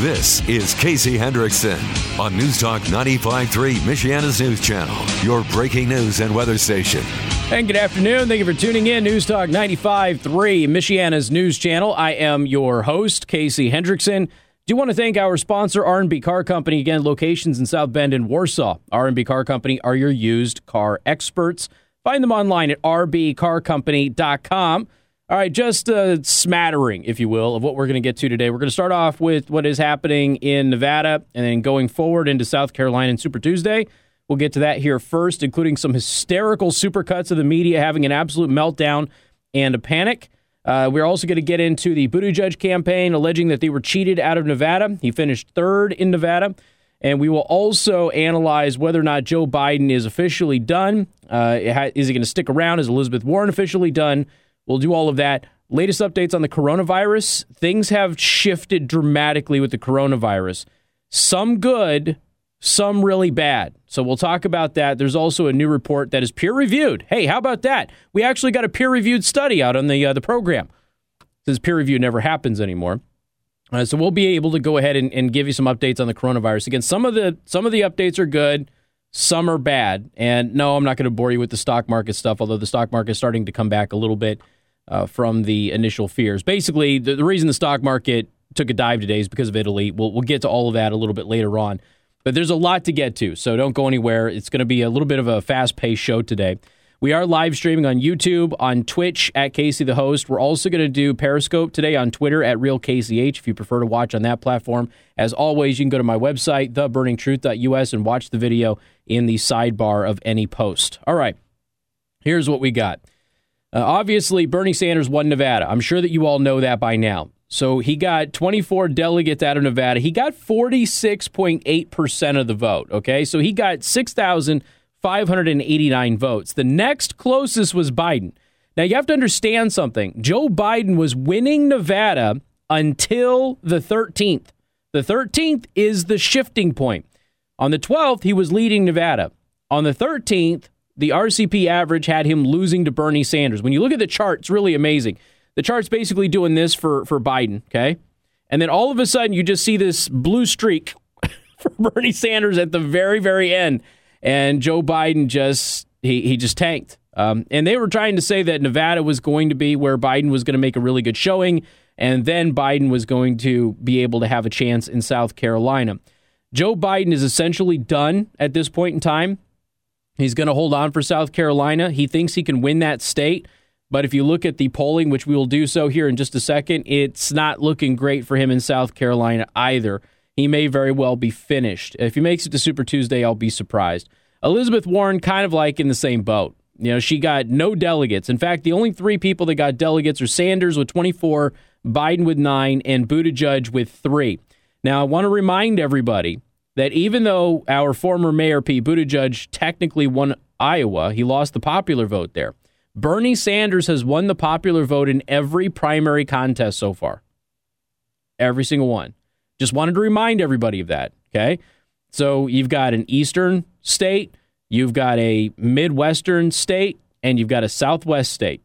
This is Casey Hendrickson on News Talk 95.3, Michiana's news channel, your breaking news and weather station. And good afternoon. Thank you for tuning in. News Talk 95.3, Michiana's news channel. I am your host, Casey Hendrickson. Do want to thank our sponsor, R&B Car Company. Again, locations in South Bend and Warsaw. R&B Car Company are your used car experts. Find them online at rbcarcompany.com. All right, just a smattering, if you will, of what we're going to get to today. We're going to start off with what is happening in Nevada and then going forward into South Carolina and Super Tuesday. We'll get to that here first, including some hysterical supercuts of the media having an absolute meltdown and a panic. Uh, we're also going to get into the Buttigieg campaign alleging that they were cheated out of Nevada. He finished third in Nevada. And we will also analyze whether or not Joe Biden is officially done. Uh, is he going to stick around? Is Elizabeth Warren officially done? We'll do all of that. Latest updates on the coronavirus. Things have shifted dramatically with the coronavirus. Some good, some really bad. So we'll talk about that. There's also a new report that is peer reviewed. Hey, how about that? We actually got a peer reviewed study out on the uh, the program. Since peer review never happens anymore. Uh, so we'll be able to go ahead and, and give you some updates on the coronavirus. Again, some of the some of the updates are good, some are bad. And no, I'm not going to bore you with the stock market stuff, although the stock market is starting to come back a little bit uh, from the initial fears. Basically, the, the, reason the stock market took a dive today is because of Italy. We'll, we'll get to all of that a little bit later on. But there's a lot to get to, so don't go anywhere. It's going to be a little bit of a fast paced show today. We are live streaming on YouTube, on Twitch at Casey the Host. We're also going to do Periscope today on Twitter at RealKCH if you prefer to watch on that platform. As always, you can go to my website, theburningtruth.us, and watch the video in the sidebar of any post. All right, here's what we got. Uh, obviously, Bernie Sanders won Nevada. I'm sure that you all know that by now. So he got 24 delegates out of Nevada. He got 46.8% of the vote. Okay. So he got 6,589 votes. The next closest was Biden. Now you have to understand something. Joe Biden was winning Nevada until the 13th. The 13th is the shifting point. On the 12th, he was leading Nevada. On the 13th, the RCP average had him losing to Bernie Sanders. When you look at the chart, it's really amazing. The chart's basically doing this for, for Biden, okay? And then all of a sudden, you just see this blue streak for Bernie Sanders at the very, very end. And Joe Biden just, he, he just tanked. Um, and they were trying to say that Nevada was going to be where Biden was going to make a really good showing, and then Biden was going to be able to have a chance in South Carolina. Joe Biden is essentially done at this point in time. He's going to hold on for South Carolina. He thinks he can win that state. But if you look at the polling, which we will do so here in just a second, it's not looking great for him in South Carolina either. He may very well be finished. If he makes it to Super Tuesday, I'll be surprised. Elizabeth Warren, kind of like in the same boat. You know, she got no delegates. In fact, the only three people that got delegates are Sanders with 24, Biden with nine, and Buttigieg with three. Now, I want to remind everybody that even though our former mayor, Pete Buttigieg, technically won Iowa, he lost the popular vote there. Bernie Sanders has won the popular vote in every primary contest so far. Every single one. Just wanted to remind everybody of that. Okay. So you've got an eastern state, you've got a midwestern state, and you've got a southwest state.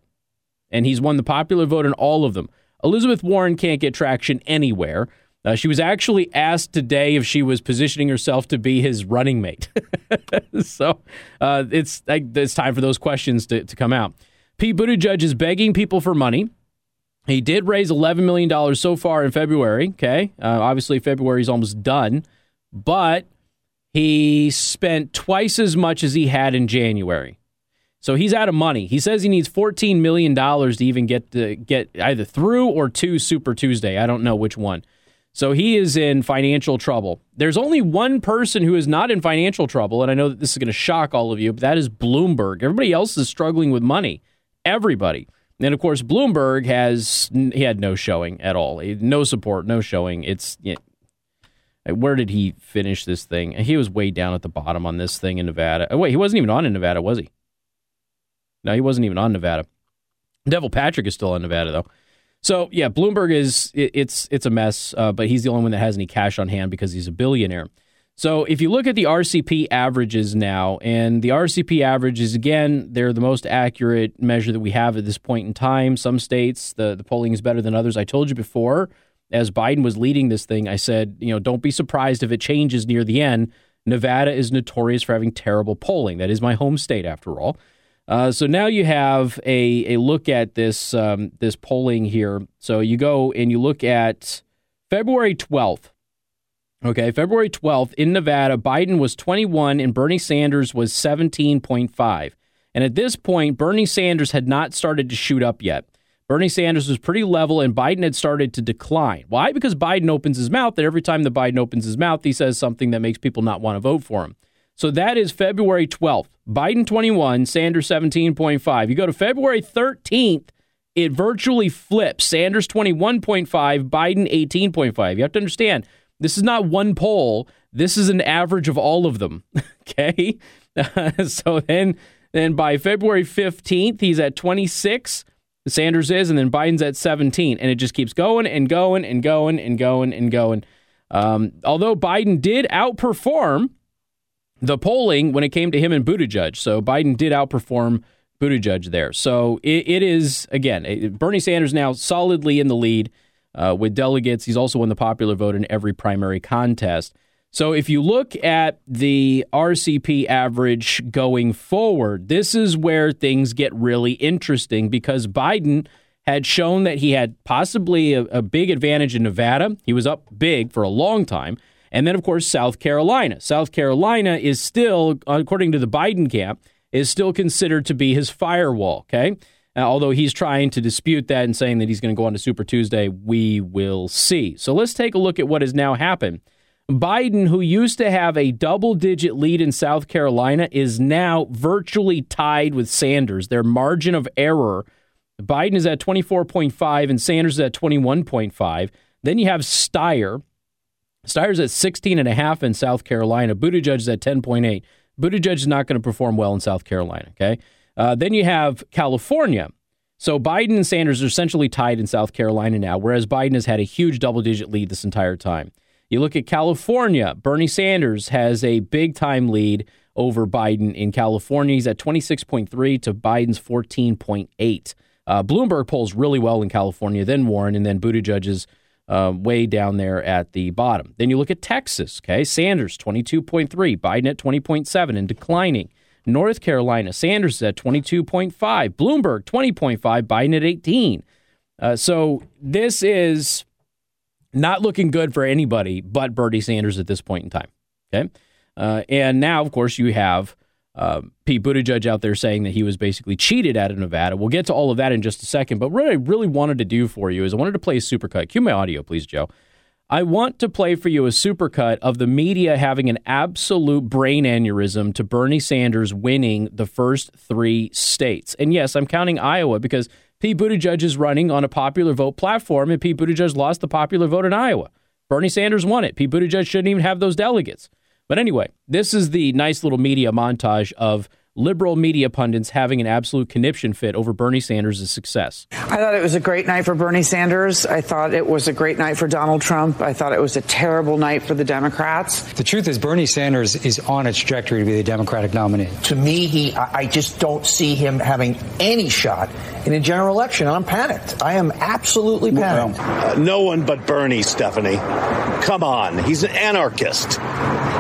And he's won the popular vote in all of them. Elizabeth Warren can't get traction anywhere. Uh, she was actually asked today if she was positioning herself to be his running mate. so uh, it's it's time for those questions to, to come out. Pete Buttigieg is begging people for money. He did raise $11 million so far in February. Okay. Uh, obviously, February is almost done, but he spent twice as much as he had in January. So he's out of money. He says he needs $14 million to even get to get either through or to Super Tuesday. I don't know which one. So he is in financial trouble. There's only one person who is not in financial trouble, and I know that this is going to shock all of you, but that is Bloomberg. Everybody else is struggling with money. Everybody. And of course, Bloomberg has he had no showing at all, no support, no showing. It's you know, where did he finish this thing? He was way down at the bottom on this thing in Nevada. Oh, wait, he wasn't even on in Nevada, was he? No, he wasn't even on Nevada. Deval Patrick is still on Nevada though. So yeah, Bloomberg is it, it's it's a mess, uh, but he's the only one that has any cash on hand because he's a billionaire. So if you look at the RCP averages now, and the RCP averages again, they're the most accurate measure that we have at this point in time. Some states the the polling is better than others. I told you before as Biden was leading this thing, I said, you know, don't be surprised if it changes near the end. Nevada is notorious for having terrible polling. That is my home state, after all. Uh, so now you have a, a look at this um, this polling here. So you go and you look at February 12th. Okay, February 12th in Nevada, Biden was 21 and Bernie Sanders was 17.5. And at this point, Bernie Sanders had not started to shoot up yet. Bernie Sanders was pretty level and Biden had started to decline. Why? Because Biden opens his mouth, and every time that Biden opens his mouth, he says something that makes people not want to vote for him. So that is February 12th. Biden 21, Sanders 17.5. You go to February 13th, it virtually flips. Sanders 21.5, Biden 18.5. You have to understand, this is not one poll. This is an average of all of them. okay? so then then by February 15th, he's at 26. Sanders is, and then Biden's at 17, and it just keeps going and going and going and going and going. Um, although Biden did outperform the polling when it came to him and Buttigieg, so Biden did outperform Buttigieg there. So it, it is again Bernie Sanders now solidly in the lead uh, with delegates. He's also won the popular vote in every primary contest. So if you look at the RCP average going forward, this is where things get really interesting because Biden had shown that he had possibly a, a, big advantage in Nevada. He was up big for a long time. And then, of course, South Carolina. South Carolina is still, according to the Biden camp, is still considered to be his firewall, okay? Uh, although he's trying to dispute that and saying that he's going to go on to Super Tuesday, we will see. So let's take a look at what has now happened. Biden, who used to have a double digit lead in South Carolina, is now virtually tied with Sanders. Their margin of error Biden is at 24.5 and Sanders is at 21.5. Then you have Steyer. Steyer's at 16.5 in South Carolina. Buttigieg is at 10.8. Buttigieg is not going to perform well in South Carolina, okay? Uh, then you have California. So Biden and Sanders are essentially tied in South Carolina now, whereas Biden has had a huge double digit lead this entire time. You look at California, Bernie Sanders has a big time lead over Biden in California. He's at 26.3 to Biden's 14.8. Uh, Bloomberg polls really well in California, then Warren, and then Buttigieg is uh, way down there at the bottom. Then you look at Texas, okay? Sanders, 22.3, Biden at 20.7 and declining. North Carolina, Sanders at 22.5, Bloomberg, 20.5, Biden at 18. Uh, so this is not looking good for anybody but Bernie Sanders at this point in time. Okay. Uh, and now, of course, you have uh, Pete Buttigieg out there saying that he was basically cheated out of Nevada. We'll get to all of that in just a second. But what I really wanted to do for you is I wanted to play a supercut. Cue my audio, please, Joe. I want to play for you a supercut of the media having an absolute brain aneurysm to Bernie Sanders winning the first three states. And yes, I'm counting Iowa because Pete Buttigieg is running on a popular vote platform, and Pete Buttigieg lost the popular vote in Iowa. Bernie Sanders won it. Pete Buttigieg shouldn't even have those delegates. But anyway, this is the nice little media montage of liberal media pundits having an absolute conniption fit over Bernie Sanders' success. I thought it was a great night for Bernie Sanders. I thought it was a great night for Donald Trump. I thought it was a terrible night for the Democrats. The truth is, Bernie Sanders is on a trajectory to be the Democratic nominee. To me, he, I just don't see him having any shot in a general election. I'm panicked. I am absolutely panicked. Well, uh, no one but Bernie, Stephanie. Come on. He's an anarchist.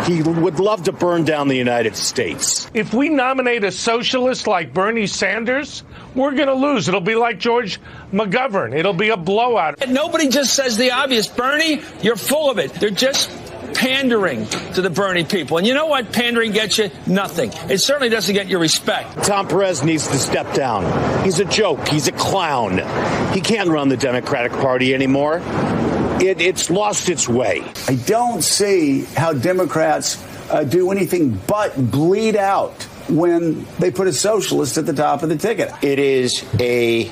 He would love to burn down the United States. If we nominate nominate a socialist like Bernie Sanders, we're going to lose. It'll be like George McGovern. It'll be a blowout. Nobody just says the obvious. Bernie, you're full of it. They're just pandering to the Bernie people. And you know what pandering gets you? Nothing. It certainly doesn't get your respect. Tom Perez needs to step down. He's a joke. He's a clown. He can't run the Democratic Party anymore. It, it's lost its way. I don't see how Democrats uh, do anything but bleed out when they put a socialist at the top of the ticket. It is a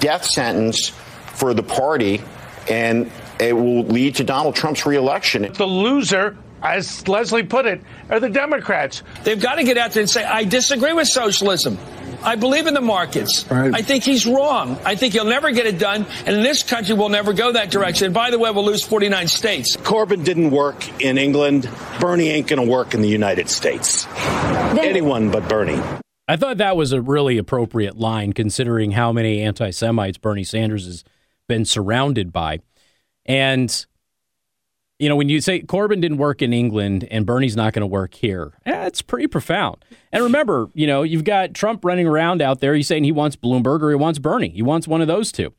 death sentence for the party, and it will lead to Donald Trump's reelection. The loser as Leslie put it, are the Democrats. They've got to get out there and say, I disagree with socialism. I believe in the markets. Right. I think he's wrong. I think he'll never get it done. And in this country, we'll never go that direction. And by the way, we'll lose 49 states. Corbyn didn't work in England. Bernie ain't going to work in the United States. Anyone but Bernie. I thought that was a really appropriate line considering how many anti Semites Bernie Sanders has been surrounded by. And you know, when you say Corbyn didn't work in England and Bernie's not going to work here, it's pretty profound. And remember, you know, you've got Trump running around out there. He's saying he wants Bloomberg or he wants Bernie. He wants one of those two.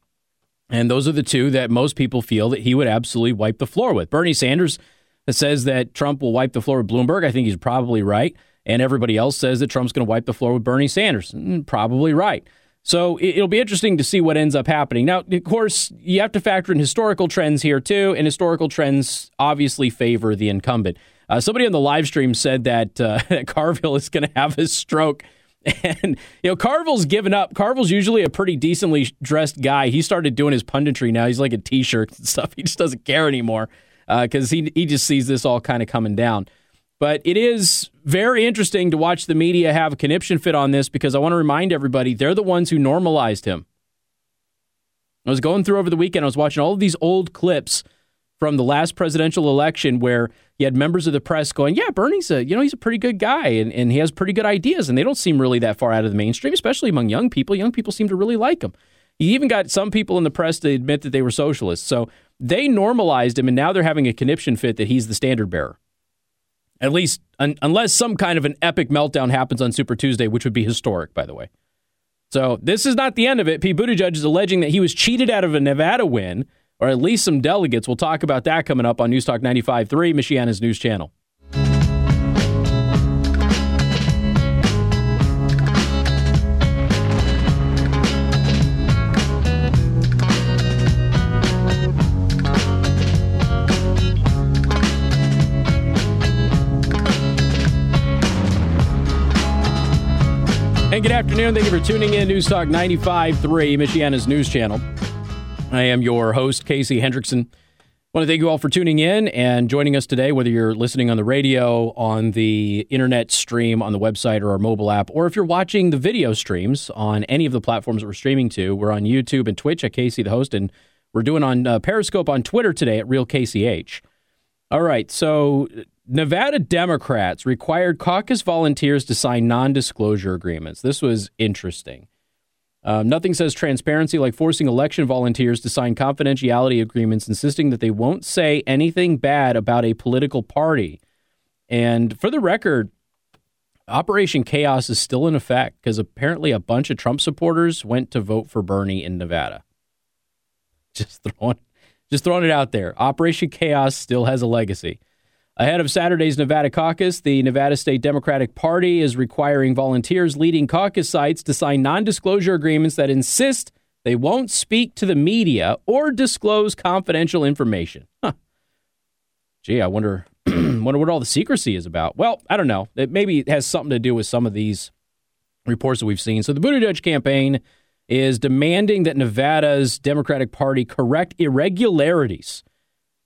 And those are the two that most people feel that he would absolutely wipe the floor with. Bernie Sanders says that Trump will wipe the floor with Bloomberg. I think he's probably right. And everybody else says that Trump's going to wipe the floor with Bernie Sanders. Mm, probably right. So it'll be interesting to see what ends up happening. Now, of course, you have to factor in historical trends here too, and historical trends obviously favor the incumbent. Uh, somebody on the live stream said that, uh, Carville is going to have a stroke. And, you know, Carville's given up. Carville's usually a pretty decently dressed guy. He started doing his punditry now. He's like a t shirt and stuff. He just doesn't care anymore because uh, he, he just sees this all kind of coming down. But it is very interesting to watch the media have a conniption fit on this because I want to remind everybody they're the ones who normalized him. I was going through over the weekend, I was watching all of these old clips from the last presidential election where you had members of the press going, Yeah, Bernie's a you know, he's a pretty good guy and, and he has pretty good ideas, and they don't seem really that far out of the mainstream, especially among young people. Young people seem to really like him. You even got some people in the press to admit that they were socialists. So they normalized him, and now they're having a conniption fit that he's the standard bearer. At least, un- unless some kind of an epic meltdown happens on Super Tuesday, which would be historic, by the way. So this is not the end of it. Pete Buttigieg is alleging that he was cheated out of a Nevada win, or at least some delegates. We'll talk about that coming up on News Talk 95.3, Michiana's news channel. And good afternoon. Thank you for tuning in. News Talk 95.3, Michiana's news channel. I am your host, Casey Hendrickson. I want to thank you all for tuning in and joining us today, whether you're listening on the radio, on the internet stream, on the website, or our mobile app, or if you're watching the video streams on any of the platforms that we're streaming to. We're on YouTube and Twitch at Casey the host, and we're doing on uh, Periscope on Twitter today at Real KCH. All right, so Nevada Democrats required caucus volunteers to sign non disclosure agreements. This was interesting. Um, nothing says transparency like forcing election volunteers to sign confidentiality agreements insisting that they won't say anything bad about a political party. And for the record, Operation Chaos is still in effect because apparently a bunch of Trump supporters went to vote for Bernie in Nevada. Just throwing, just throwing it out there. Operation Chaos still has a legacy. Ahead of Saturday's Nevada caucus, the Nevada State Democratic Party is requiring volunteers leading caucus sites to sign non disclosure agreements that insist they won't speak to the media or disclose confidential information. Huh. Gee, I wonder, wonder what all the secrecy is about. Well, I don't know. It maybe has something to do with some of these reports that we've seen. So the Buttigieg campaign is demanding that Nevada's Democratic Party correct irregularities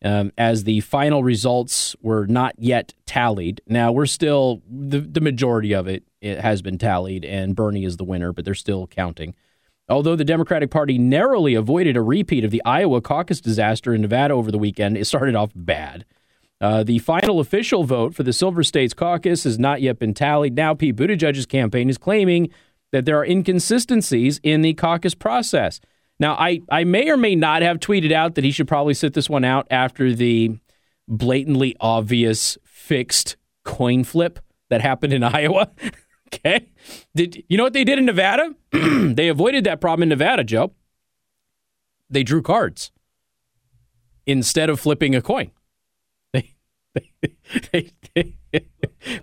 um, as the final results were not yet tallied. Now we're still the the majority of it it has been tallied, and Bernie is the winner, but they're still counting. Although the Democratic Party narrowly avoided a repeat of the Iowa caucus disaster in Nevada over the weekend, it started off bad. Uh, the final official vote for the Silver States caucus has not yet been tallied. Now, Pete Buttigieg's campaign is claiming that there are inconsistencies in the caucus process. Now, I, I may or may not have tweeted out that he should probably sit this one out after the blatantly obvious fixed coin flip that happened in Iowa. okay. Did you know what they did in Nevada? they avoided that problem in Nevada, Joe. They drew cards instead of flipping a coin.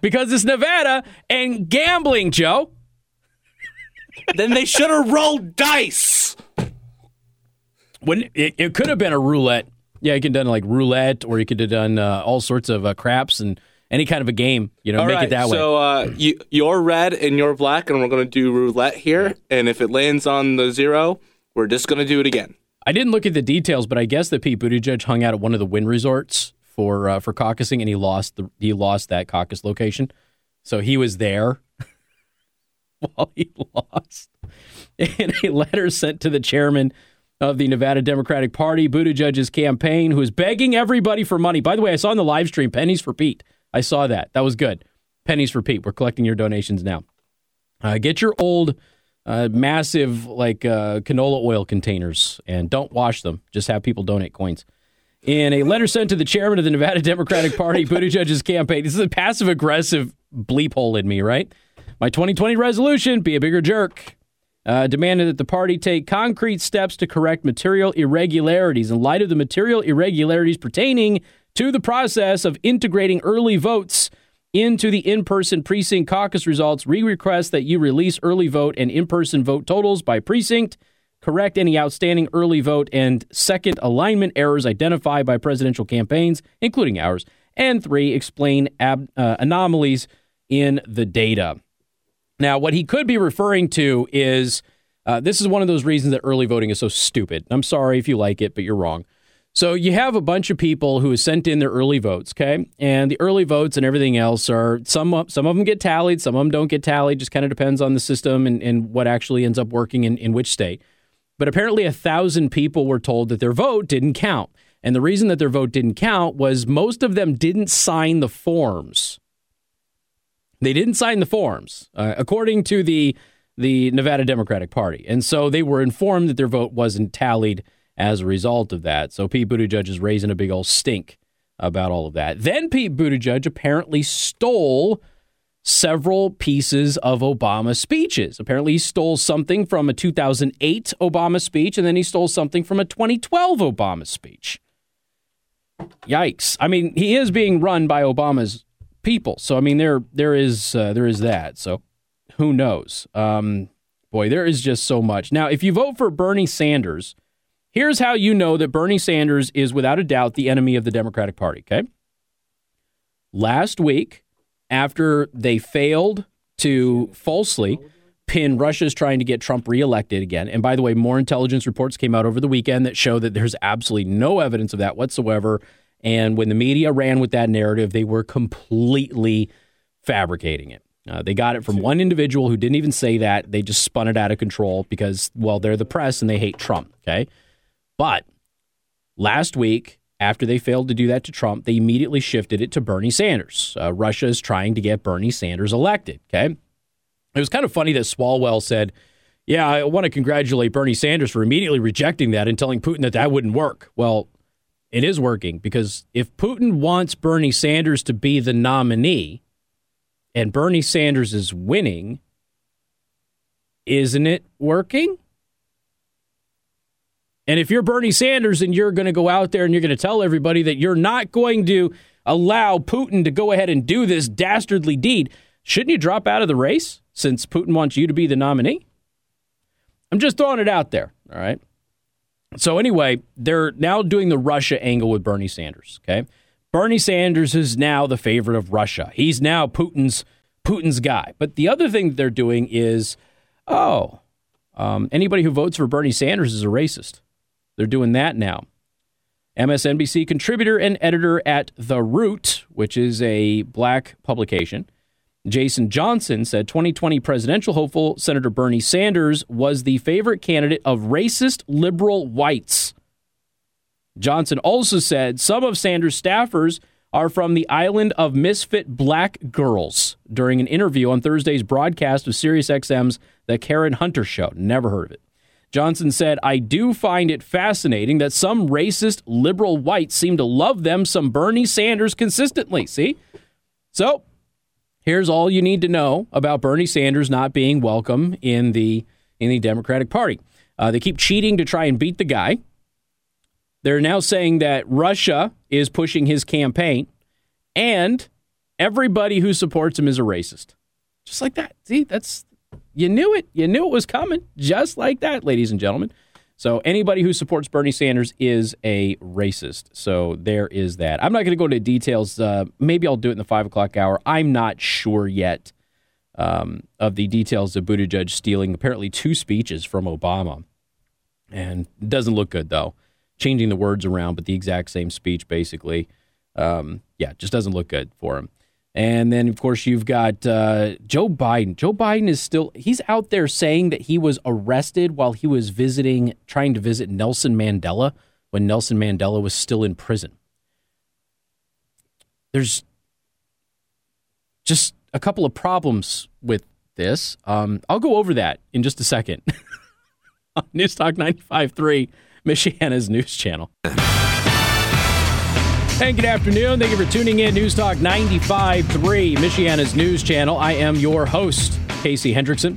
Because it's Nevada and gambling, Joe. then they should have rolled dice. When it, it could have been a roulette. Yeah, you could have done like roulette, or you could have done uh, all sorts of uh, craps and any kind of a game. You know, All make right, it that way. So uh, you, you're red and you're black, and we're going to do roulette here. And if it lands on the zero, we're just going to do it again. I didn't look at the details, but I guess that Pete Buttigieg hung out at one of the Wynn resorts for uh, for caucusing, and he lost the he lost that caucus location, so he was there while he lost. In a letter sent to the chairman of the Nevada Democratic Party, Buttigieg's campaign, who is begging everybody for money. By the way, I saw in the live stream pennies for Pete. I saw that. That was good. Pennies for Pete. We're collecting your donations now. Uh, get your old, uh, massive like uh, canola oil containers and don't wash them. Just have people donate coins. In a letter sent to the chairman of the Nevada Democratic Party, Buttigieg's campaign, this is a passive aggressive bleep hole in me, right? My 2020 resolution: be a bigger jerk. Uh, demanded that the party take concrete steps to correct material irregularities in light of the material irregularities pertaining to the process of integrating early votes into the in person precinct caucus results. We request that you release early vote and in person vote totals by precinct, correct any outstanding early vote and second alignment errors identified by presidential campaigns, including ours, and three, explain ab- uh, anomalies in the data. Now, what he could be referring to is uh, this is one of those reasons that early voting is so stupid. I'm sorry if you like it, but you're wrong. So you have a bunch of people who sent in their early votes, okay? And the early votes and everything else are some some of them get tallied, some of them don't get tallied. Just kind of depends on the system and, and what actually ends up working in, in which state. But apparently, a thousand people were told that their vote didn't count, and the reason that their vote didn't count was most of them didn't sign the forms. They didn't sign the forms, uh, according to the the Nevada Democratic Party, and so they were informed that their vote wasn't tallied as a result of that. So Pete Buttigieg is raising a big old stink about all of that. Then Pete Buttigieg apparently stole several pieces of Obama speeches. Apparently, he stole something from a 2008 Obama speech, and then he stole something from a 2012 Obama speech. Yikes! I mean, he is being run by Obama's people, so I mean, there there is uh, there is that. So who knows? Um, boy, there is just so much. Now, if you vote for Bernie Sanders Here's how you know that Bernie Sanders is without a doubt the enemy of the Democratic Party, okay? Last week, after they failed to falsely pin Russia's trying to get Trump reelected again, and by the way, more intelligence reports came out over the weekend that show that there's absolutely no evidence of that whatsoever. And when the media ran with that narrative, they were completely fabricating it. Uh, they got it from one individual who didn't even say that. They just spun it out of control because, well, they're the press and they hate Trump. Okay. But last week, after they failed to do that to Trump, they immediately shifted it to Bernie Sanders. Uh, Russia is trying to get Bernie Sanders elected. Okay. It was kind of funny that Swalwell said, Yeah, I want to congratulate Bernie Sanders for immediately rejecting that and telling Putin that that wouldn't work. Well, it is working because if Putin wants Bernie Sanders to be the nominee and Bernie Sanders is winning, isn't it working? And if you're Bernie Sanders and you're going to go out there and you're going to tell everybody that you're not going to allow Putin to go ahead and do this dastardly deed, shouldn't you drop out of the race since Putin wants you to be the nominee? I'm just throwing it out there. All right. So, anyway, they're now doing the Russia angle with Bernie Sanders. Okay. Bernie Sanders is now the favorite of Russia. He's now Putin's Putin's guy. But the other thing they're doing is, oh, um, anybody who votes for Bernie Sanders is a racist. They're doing that now. MSNBC contributor and editor at The Root, which is a black publication, Jason Johnson said 2020 presidential hopeful Senator Bernie Sanders was the favorite candidate of racist liberal whites. Johnson also said some of Sanders' staffers are from the island of misfit black girls during an interview on Thursday's broadcast of SiriusXM's The Karen Hunter Show. Never heard of it. Johnson said, I do find it fascinating that some racist liberal whites seem to love them some Bernie Sanders consistently. See? So here's all you need to know about Bernie Sanders not being welcome in the in the Democratic Party. Uh, they keep cheating to try and beat the guy. They're now saying that Russia is pushing his campaign, and everybody who supports him is a racist. Just like that. See, that's you knew it. You knew it was coming, just like that, ladies and gentlemen. So anybody who supports Bernie Sanders is a racist. So there is that. I'm not going to go into details. Uh, maybe I'll do it in the five o'clock hour. I'm not sure yet um, of the details of Buttigieg stealing apparently two speeches from Obama, and it doesn't look good though. Changing the words around, but the exact same speech basically. Um, yeah, just doesn't look good for him. And then, of course, you've got uh, Joe Biden. Joe Biden is still, he's out there saying that he was arrested while he was visiting, trying to visit Nelson Mandela when Nelson Mandela was still in prison. There's just a couple of problems with this. Um, I'll go over that in just a second on News Talk 95.3, Michiana's news channel. And good afternoon. Thank you for tuning in. News Talk 95.3, Michiana's news channel. I am your host, Casey Hendrickson.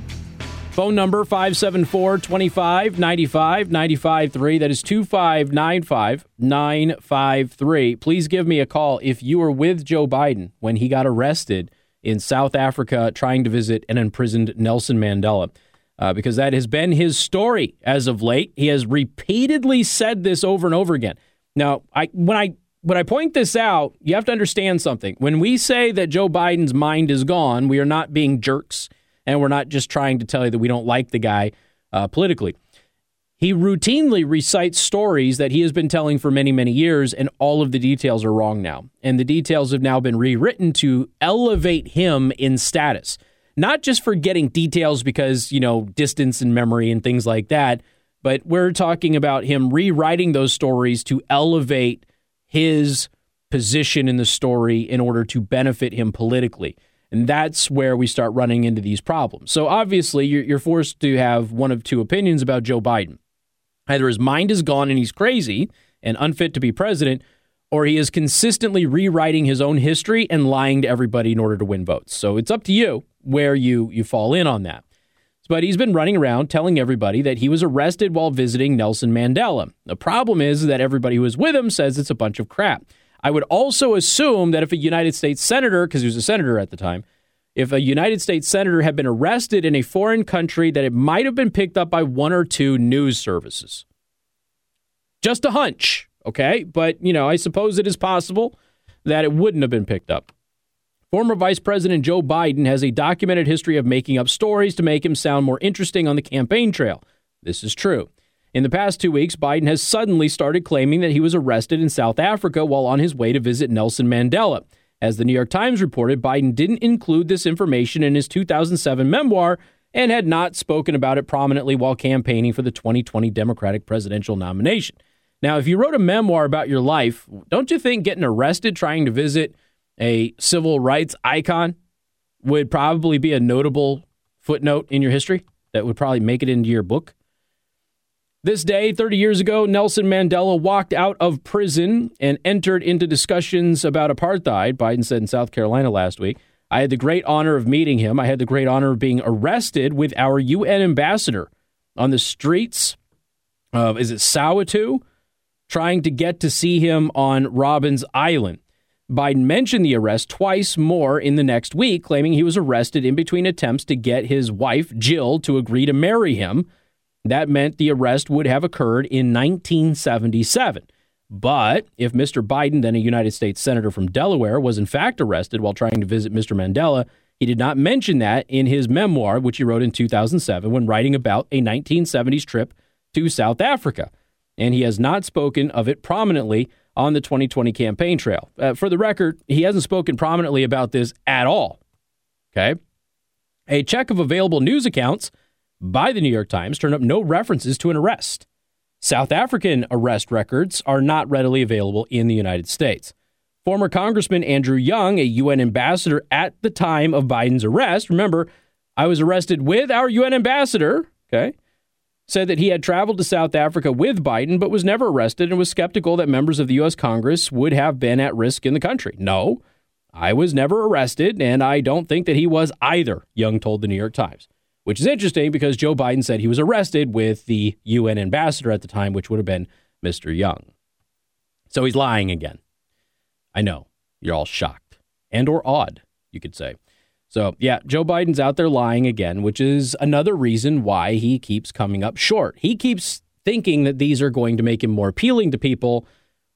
Phone number 574 25 95 95 3. That is 2595 953. Please give me a call if you were with Joe Biden when he got arrested in South Africa trying to visit an imprisoned Nelson Mandela. Uh, because that has been his story as of late. He has repeatedly said this over and over again. Now, I when I when I point this out, you have to understand something. When we say that Joe Biden's mind is gone, we are not being jerks and we're not just trying to tell you that we don't like the guy uh, politically. He routinely recites stories that he has been telling for many, many years, and all of the details are wrong now. And the details have now been rewritten to elevate him in status, not just for getting details because, you know, distance and memory and things like that, but we're talking about him rewriting those stories to elevate his position in the story in order to benefit him politically. And that's where we start running into these problems. So obviously, you're, forced to have one of two opinions about Joe Biden. Either his mind is gone and he's crazy and unfit to be president, or he is consistently rewriting his own history and lying to everybody in order to win votes. So it's up to you where you, you fall in on that. But he's been running around telling everybody that he was arrested while visiting Nelson Mandela. The problem is that everybody who was with him says it's a bunch of crap. I would also assume that if a United States senator, because he was a senator at the time, if a United States senator had been arrested in a foreign country, that it might have been picked up by one or two news services. Just a hunch, okay? But, you know, I suppose it is possible that it wouldn't have been picked up. Former Vice President Joe Biden has a documented history of making up stories to make him sound more interesting on the campaign trail. This is true. In the past two weeks, Biden has suddenly started claiming that he was arrested in South Africa while on his way to visit Nelson Mandela. As the New York Times reported, Biden didn't include this information in his 2007 memoir and had not spoken about it prominently while campaigning for the 2020 Democratic presidential nomination. Now, if you wrote a memoir about your life, don't you think getting arrested trying to visit a civil rights icon would probably be a notable footnote in your history that would probably make it into your book? This day, 30 years ago, Nelson Mandela walked out of prison and entered into discussions about apartheid, Biden said in South Carolina last week. I had the great honor of meeting him. I had the great honor of being arrested with our UN ambassador on the streets of, is it Soweto, trying to get to see him on Robben Island. Biden mentioned the arrest twice more in the next week, claiming he was arrested in between attempts to get his wife, Jill, to agree to marry him that meant the arrest would have occurred in 1977. But if Mr. Biden, then a United States Senator from Delaware, was in fact arrested while trying to visit Mr. Mandela, he did not mention that in his memoir, which he wrote in 2007 when writing about a 1970s trip to South Africa. And he has not spoken of it prominently on the 2020 campaign trail. Uh, for the record, he hasn't spoken prominently about this at all. Okay. A check of available news accounts by the New York Times turned up no references to an arrest. South African arrest records are not readily available in the United States. Former Congressman Andrew Young, a UN ambassador at the time of Biden's arrest, remember, I was arrested with our UN ambassador, okay, said that he had traveled to South Africa with Biden but was never arrested and was skeptical that members of the U.S. Congress would have been at risk in the country. No, I was never arrested, and I don't think that he was either, Young told the New York Times which is interesting because Joe Biden said he was arrested with the UN ambassador at the time, which would have been Mr. Young. So he's lying again. I know you're all shocked and or odd, you could say. So, yeah, Joe Biden's out there lying again, which is another reason why he keeps coming up short. He keeps thinking that these are going to make him more appealing to people,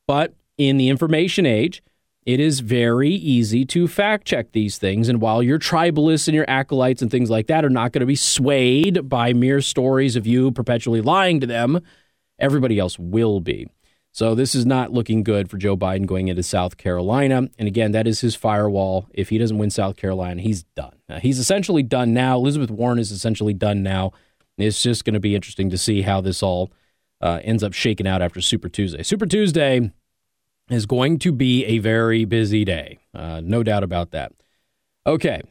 but in the information age, it is very easy to fact check these things. And while your tribalists and your acolytes and things like that are not going to be swayed by mere stories of you perpetually lying to them, everybody else will be. So this is not looking good for Joe Biden going into South Carolina. And again, that is his firewall. If he doesn't win South Carolina, he's done. Now, he's essentially done now. Elizabeth Warren is essentially done now. It's just going to be interesting to see how this all uh, ends up shaking out after Super Tuesday. Super Tuesday is going to be a very busy day. Uh, no doubt about that. Okay.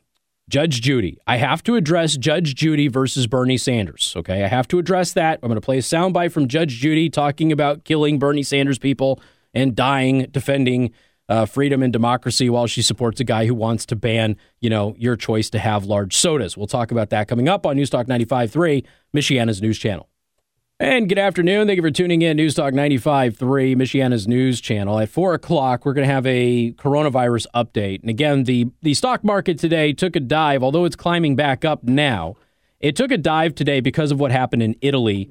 Judge Judy. I have to address Judge Judy versus Bernie Sanders. Okay. I have to address that. I'm going to play a soundbite from Judge Judy talking about killing Bernie Sanders people and dying defending uh, freedom and democracy while she supports a guy who wants to ban, you know, your choice to have large sodas. We'll talk about that coming up on Newstalk 95.3, Michiana's news channel. And good afternoon. Thank you for tuning in. News Talk 95.3, Michiana's news channel. At 4 o'clock, we're going to have a coronavirus update. And again, the, the stock market today took a dive, although it's climbing back up now. It took a dive today because of what happened in Italy.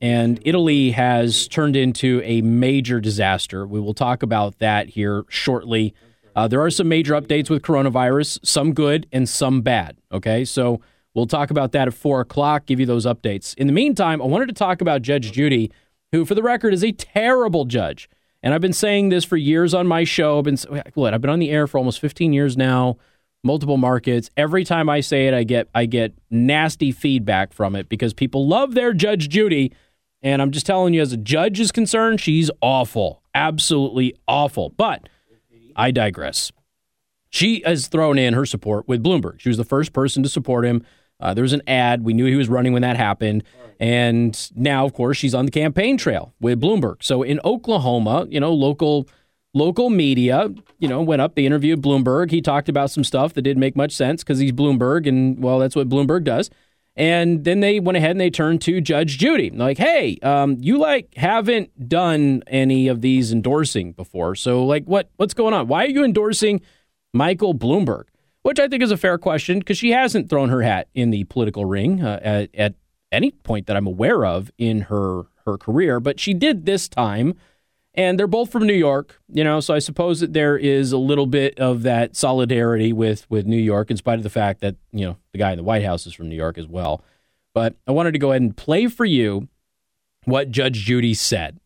And Italy has turned into a major disaster. We will talk about that here shortly. Uh, there are some major updates with coronavirus, some good and some bad. Okay. So We'll talk about that at 4 o'clock, give you those updates. In the meantime, I wanted to talk about Judge Judy, who, for the record, is a terrible judge. And I've been saying this for years on my show. I've been, what, I've been on the air for almost 15 years now, multiple markets. Every time I say it, I get, I get nasty feedback from it because people love their Judge Judy. And I'm just telling you, as a judge is concerned, she's awful, absolutely awful. But I digress. She has thrown in her support with Bloomberg. She was the first person to support him uh, there was an ad. We knew he was running when that happened. And now, of course, she's on the campaign trail with Bloomberg. So in Oklahoma, you know, local local media, you know, went up. They interviewed Bloomberg. He talked about some stuff that didn't make much sense because he's Bloomberg, and well, that's what Bloomberg does. And then they went ahead and they turned to Judge Judy, like, "Hey, um, you like haven't done any of these endorsing before, so like, what what's going on? Why are you endorsing Michael Bloomberg?" Which I think is a fair question because she hasn't thrown her hat in the political ring uh, at, at any point that I'm aware of in her her career, but she did this time. And they're both from New York, you know, so I suppose that there is a little bit of that solidarity with with New York, in spite of the fact that you know the guy in the White House is from New York as well. But I wanted to go ahead and play for you what Judge Judy said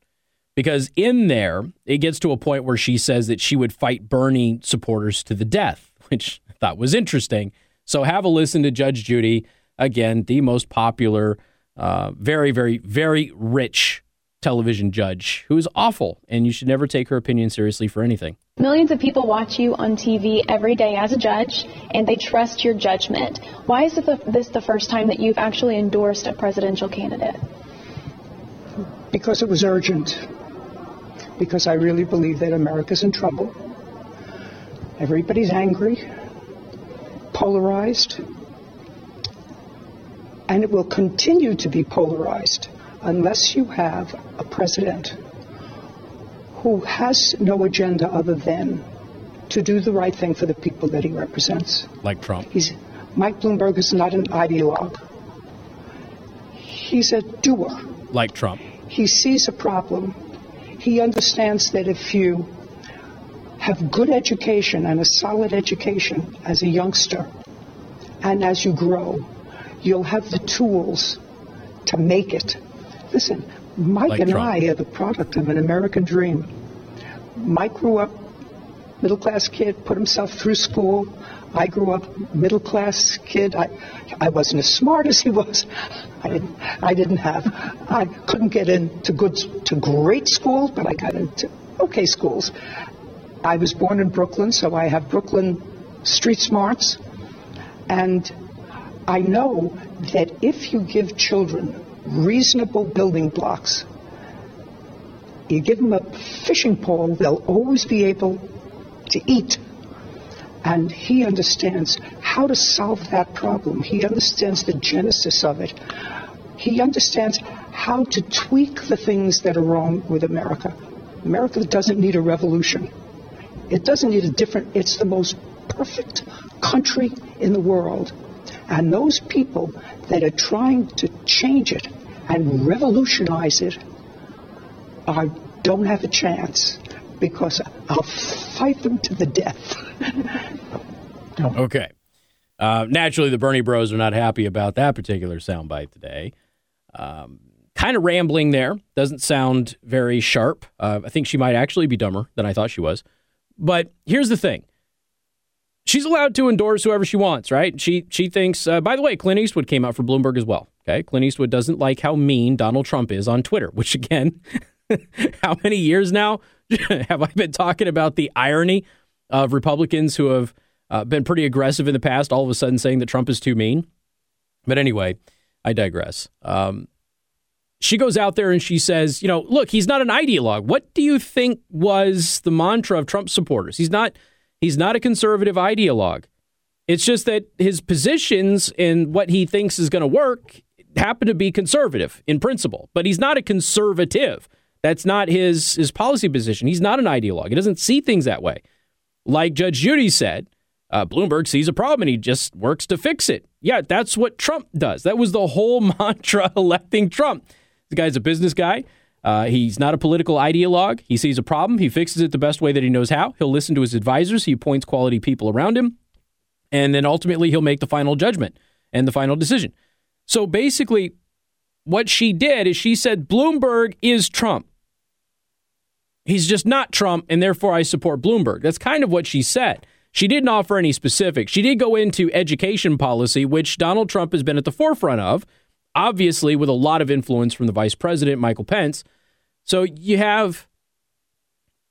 because in there it gets to a point where she says that she would fight Bernie supporters to the death, which thought was interesting. So have a listen to Judge Judy. Again, the most popular, uh, very, very, very rich television judge who is awful, and you should never take her opinion seriously for anything. Millions of people watch you on TV every day as a judge, and they trust your judgment. Why is this the first time that you've actually endorsed a presidential candidate? Because it was urgent. Because I really believe that America's in trouble. Everybody's angry polarized, and it will continue to be polarized unless you have a president who has no agenda other than to do the right thing for the people that he represents. Like Trump. He's, Mike Bloomberg is not an ideologue. He's a doer. Like Trump. He sees a problem. He understands that if you have good education and a solid education as a youngster. And as you grow, you'll have the tools to make it. Listen, Mike like and Trump. I are the product of an American dream. Mike grew up middle class kid, put himself through school. I grew up middle class kid. I, I wasn't as smart as he was. I didn't, I didn't have, I couldn't get into good, to great schools, but I got into okay schools. I was born in Brooklyn, so I have Brooklyn street smarts. And I know that if you give children reasonable building blocks, you give them a fishing pole, they'll always be able to eat. And he understands how to solve that problem. He understands the genesis of it. He understands how to tweak the things that are wrong with America. America doesn't need a revolution. It doesn't need a different, it's the most perfect country in the world. And those people that are trying to change it and revolutionize it are, don't have a chance because I'll fight them to the death. okay. Uh, naturally, the Bernie Bros are not happy about that particular soundbite today. Um, kind of rambling there. Doesn't sound very sharp. Uh, I think she might actually be dumber than I thought she was. But here's the thing. She's allowed to endorse whoever she wants, right? She she thinks. Uh, by the way, Clint Eastwood came out for Bloomberg as well. Okay, Clint Eastwood doesn't like how mean Donald Trump is on Twitter. Which again, how many years now have I been talking about the irony of Republicans who have uh, been pretty aggressive in the past, all of a sudden saying that Trump is too mean? But anyway, I digress. Um, she goes out there and she says, you know, look, he's not an ideologue. What do you think was the mantra of Trump supporters? He's not he's not a conservative ideologue. It's just that his positions and what he thinks is going to work happen to be conservative in principle, but he's not a conservative. That's not his his policy position. He's not an ideologue. He doesn't see things that way. Like Judge Judy said, uh, Bloomberg sees a problem and he just works to fix it. Yeah, that's what Trump does. That was the whole mantra electing Trump. The guy's a business guy. Uh, he's not a political ideologue. He sees a problem. He fixes it the best way that he knows how. He'll listen to his advisors. He appoints quality people around him. And then ultimately, he'll make the final judgment and the final decision. So basically, what she did is she said Bloomberg is Trump. He's just not Trump, and therefore I support Bloomberg. That's kind of what she said. She didn't offer any specifics. She did go into education policy, which Donald Trump has been at the forefront of obviously with a lot of influence from the vice president, Michael Pence. So you have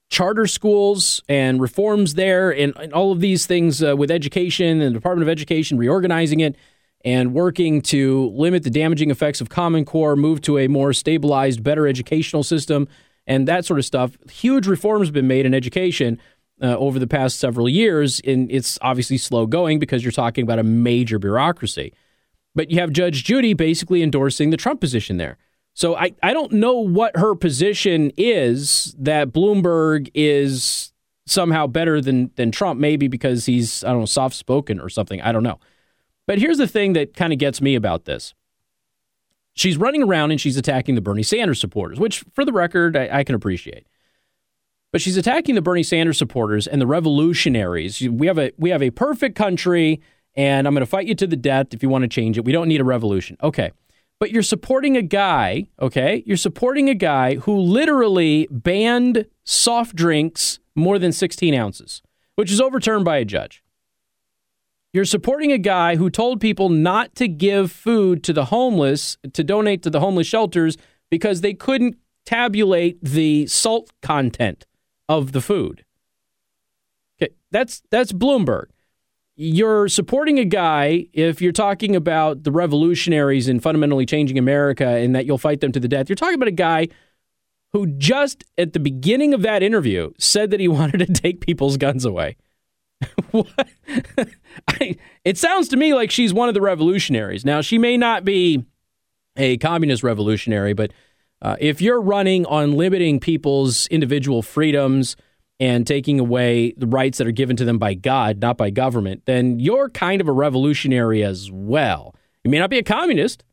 charter schools and reforms there and, and all of these things uh, with education and the Department of Education reorganizing it and working to limit the damaging effects of Common Core, move to a more stabilized, better educational system, and that sort of stuff. Huge reforms have been made in education. Uh, over the past several years, and it's obviously slow going because you're talking about a major bureaucracy. But you have Judge Judy basically endorsing the Trump position there. So I, I don't know what her position is that Bloomberg is somehow better than than Trump, maybe because he's, I don't know, soft spoken or something. I don't know. But here's the thing that kind of gets me about this. She's running around and she's attacking the Bernie Sanders supporters, which for the record, I, I can appreciate. But she's attacking the Bernie Sanders supporters and the revolutionaries. We have a we have a perfect country and I'm going to fight you to the death if you want to change it. We don't need a revolution. Okay. But you're supporting a guy, okay? You're supporting a guy who literally banned soft drinks more than 16 ounces, which is overturned by a judge. You're supporting a guy who told people not to give food to the homeless, to donate to the homeless shelters because they couldn't tabulate the salt content of the food. Okay, that's that's Bloomberg you're supporting a guy if you're talking about the revolutionaries and fundamentally changing America and that you'll fight them to the death. You're talking about a guy who just at the beginning of that interview said that he wanted to take people's guns away. what? I, it sounds to me like she's one of the revolutionaries. Now, she may not be a communist revolutionary, but uh, if you're running on limiting people's individual freedoms, and taking away the rights that are given to them by God, not by government, then you're kind of a revolutionary as well. You may not be a communist,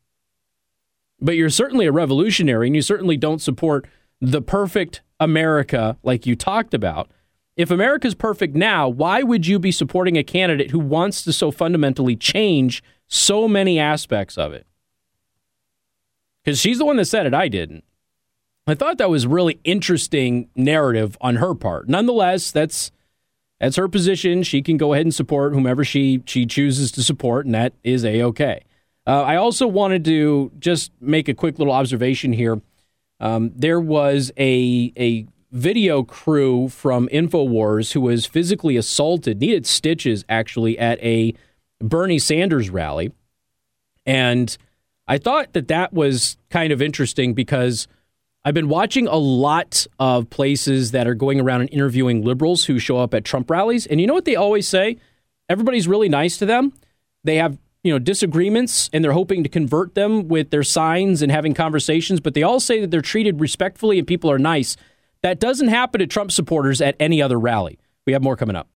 but you're certainly a revolutionary, and you certainly don't support the perfect America like you talked about. If America's perfect now, why would you be supporting a candidate who wants to so fundamentally change so many aspects of it? Because she's the one that said it, I didn't. I thought that was really interesting narrative on her part. Nonetheless, that's that's her position. She can go ahead and support whomever she she chooses to support, and that is a okay. Uh, I also wanted to just make a quick little observation here. Um, there was a a video crew from Infowars who was physically assaulted, needed stitches actually at a Bernie Sanders rally, and I thought that that was kind of interesting because I've been watching a lot of places that are going around and interviewing liberals who show up at Trump rallies. And you know what they always say? Everybody's really nice to them. They have, you know, disagreements and they're hoping to convert them with their signs and having conversations, but they all say that they're treated respectfully and people are nice. That doesn't happen to Trump supporters at any other rally. We have more coming up.